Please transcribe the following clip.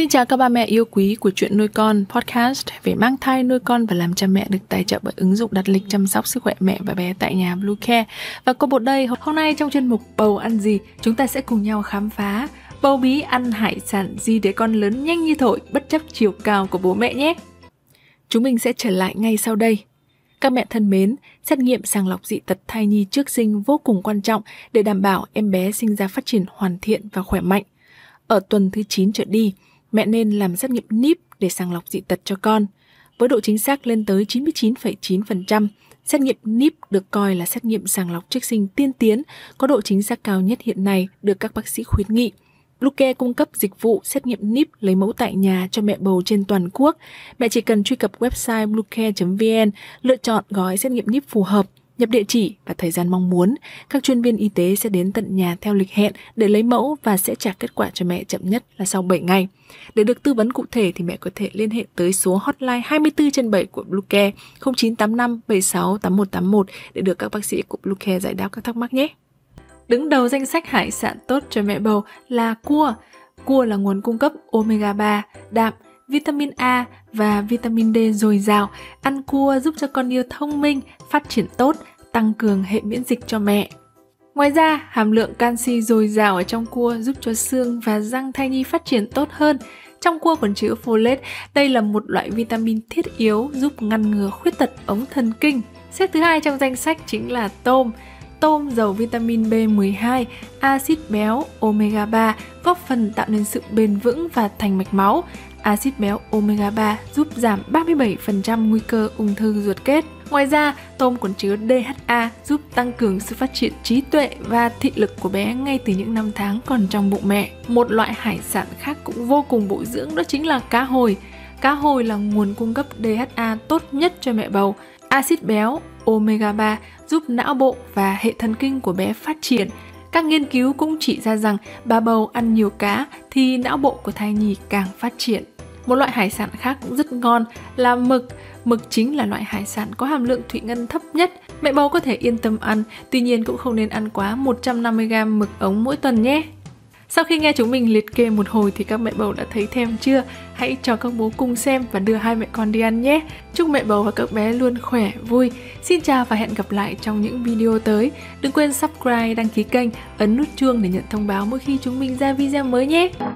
Xin chào các ba mẹ yêu quý của chuyện nuôi con podcast về mang thai nuôi con và làm cha mẹ được tài trợ bởi ứng dụng đặt lịch chăm sóc sức khỏe mẹ và bé tại nhà Blue Care. Và cô bột đây, hôm nay trong chuyên mục bầu ăn gì, chúng ta sẽ cùng nhau khám phá bầu bí ăn hải sản gì để con lớn nhanh như thổi bất chấp chiều cao của bố mẹ nhé. Chúng mình sẽ trở lại ngay sau đây. Các mẹ thân mến, xét nghiệm sàng lọc dị tật thai nhi trước sinh vô cùng quan trọng để đảm bảo em bé sinh ra phát triển hoàn thiện và khỏe mạnh. Ở tuần thứ 9 trở đi, mẹ nên làm xét nghiệm NIP để sàng lọc dị tật cho con. Với độ chính xác lên tới 99,9%, xét nghiệm NIP được coi là xét nghiệm sàng lọc trước sinh tiên tiến, có độ chính xác cao nhất hiện nay được các bác sĩ khuyến nghị. Bluecare cung cấp dịch vụ xét nghiệm NIP lấy mẫu tại nhà cho mẹ bầu trên toàn quốc. Mẹ chỉ cần truy cập website bluecare.vn, lựa chọn gói xét nghiệm NIP phù hợp nhập địa chỉ và thời gian mong muốn. Các chuyên viên y tế sẽ đến tận nhà theo lịch hẹn để lấy mẫu và sẽ trả kết quả cho mẹ chậm nhất là sau 7 ngày. Để được tư vấn cụ thể thì mẹ có thể liên hệ tới số hotline 24 trên 7 của Bluecare 0985 76 8181 để được các bác sĩ của Bluecare giải đáp các thắc mắc nhé. Đứng đầu danh sách hải sản tốt cho mẹ bầu là cua. Cua là nguồn cung cấp omega 3, đạm, vitamin A và vitamin D dồi dào. Ăn cua giúp cho con yêu thông minh, phát triển tốt, tăng cường hệ miễn dịch cho mẹ. Ngoài ra, hàm lượng canxi dồi dào ở trong cua giúp cho xương và răng thai nhi phát triển tốt hơn. Trong cua còn chứa folate, đây là một loại vitamin thiết yếu giúp ngăn ngừa khuyết tật ống thần kinh. Xếp thứ hai trong danh sách chính là tôm. Tôm giàu vitamin B12, axit béo, omega 3 góp phần tạo nên sự bền vững và thành mạch máu. Axit béo omega 3 giúp giảm 37% nguy cơ ung thư ruột kết. Ngoài ra, tôm còn chứa DHA giúp tăng cường sự phát triển trí tuệ và thị lực của bé ngay từ những năm tháng còn trong bụng mẹ. Một loại hải sản khác cũng vô cùng bổ dưỡng đó chính là cá hồi. Cá hồi là nguồn cung cấp DHA tốt nhất cho mẹ bầu. Axit béo omega 3 giúp não bộ và hệ thần kinh của bé phát triển. Các nghiên cứu cũng chỉ ra rằng bà bầu ăn nhiều cá thì não bộ của thai nhi càng phát triển. Một loại hải sản khác cũng rất ngon là mực. Mực chính là loại hải sản có hàm lượng thủy ngân thấp nhất. Mẹ bầu có thể yên tâm ăn, tuy nhiên cũng không nên ăn quá 150g mực ống mỗi tuần nhé. Sau khi nghe chúng mình liệt kê một hồi thì các mẹ bầu đã thấy thèm chưa? Hãy cho các bố cùng xem và đưa hai mẹ con đi ăn nhé. Chúc mẹ bầu và các bé luôn khỏe, vui. Xin chào và hẹn gặp lại trong những video tới. Đừng quên subscribe, đăng ký kênh, ấn nút chuông để nhận thông báo mỗi khi chúng mình ra video mới nhé.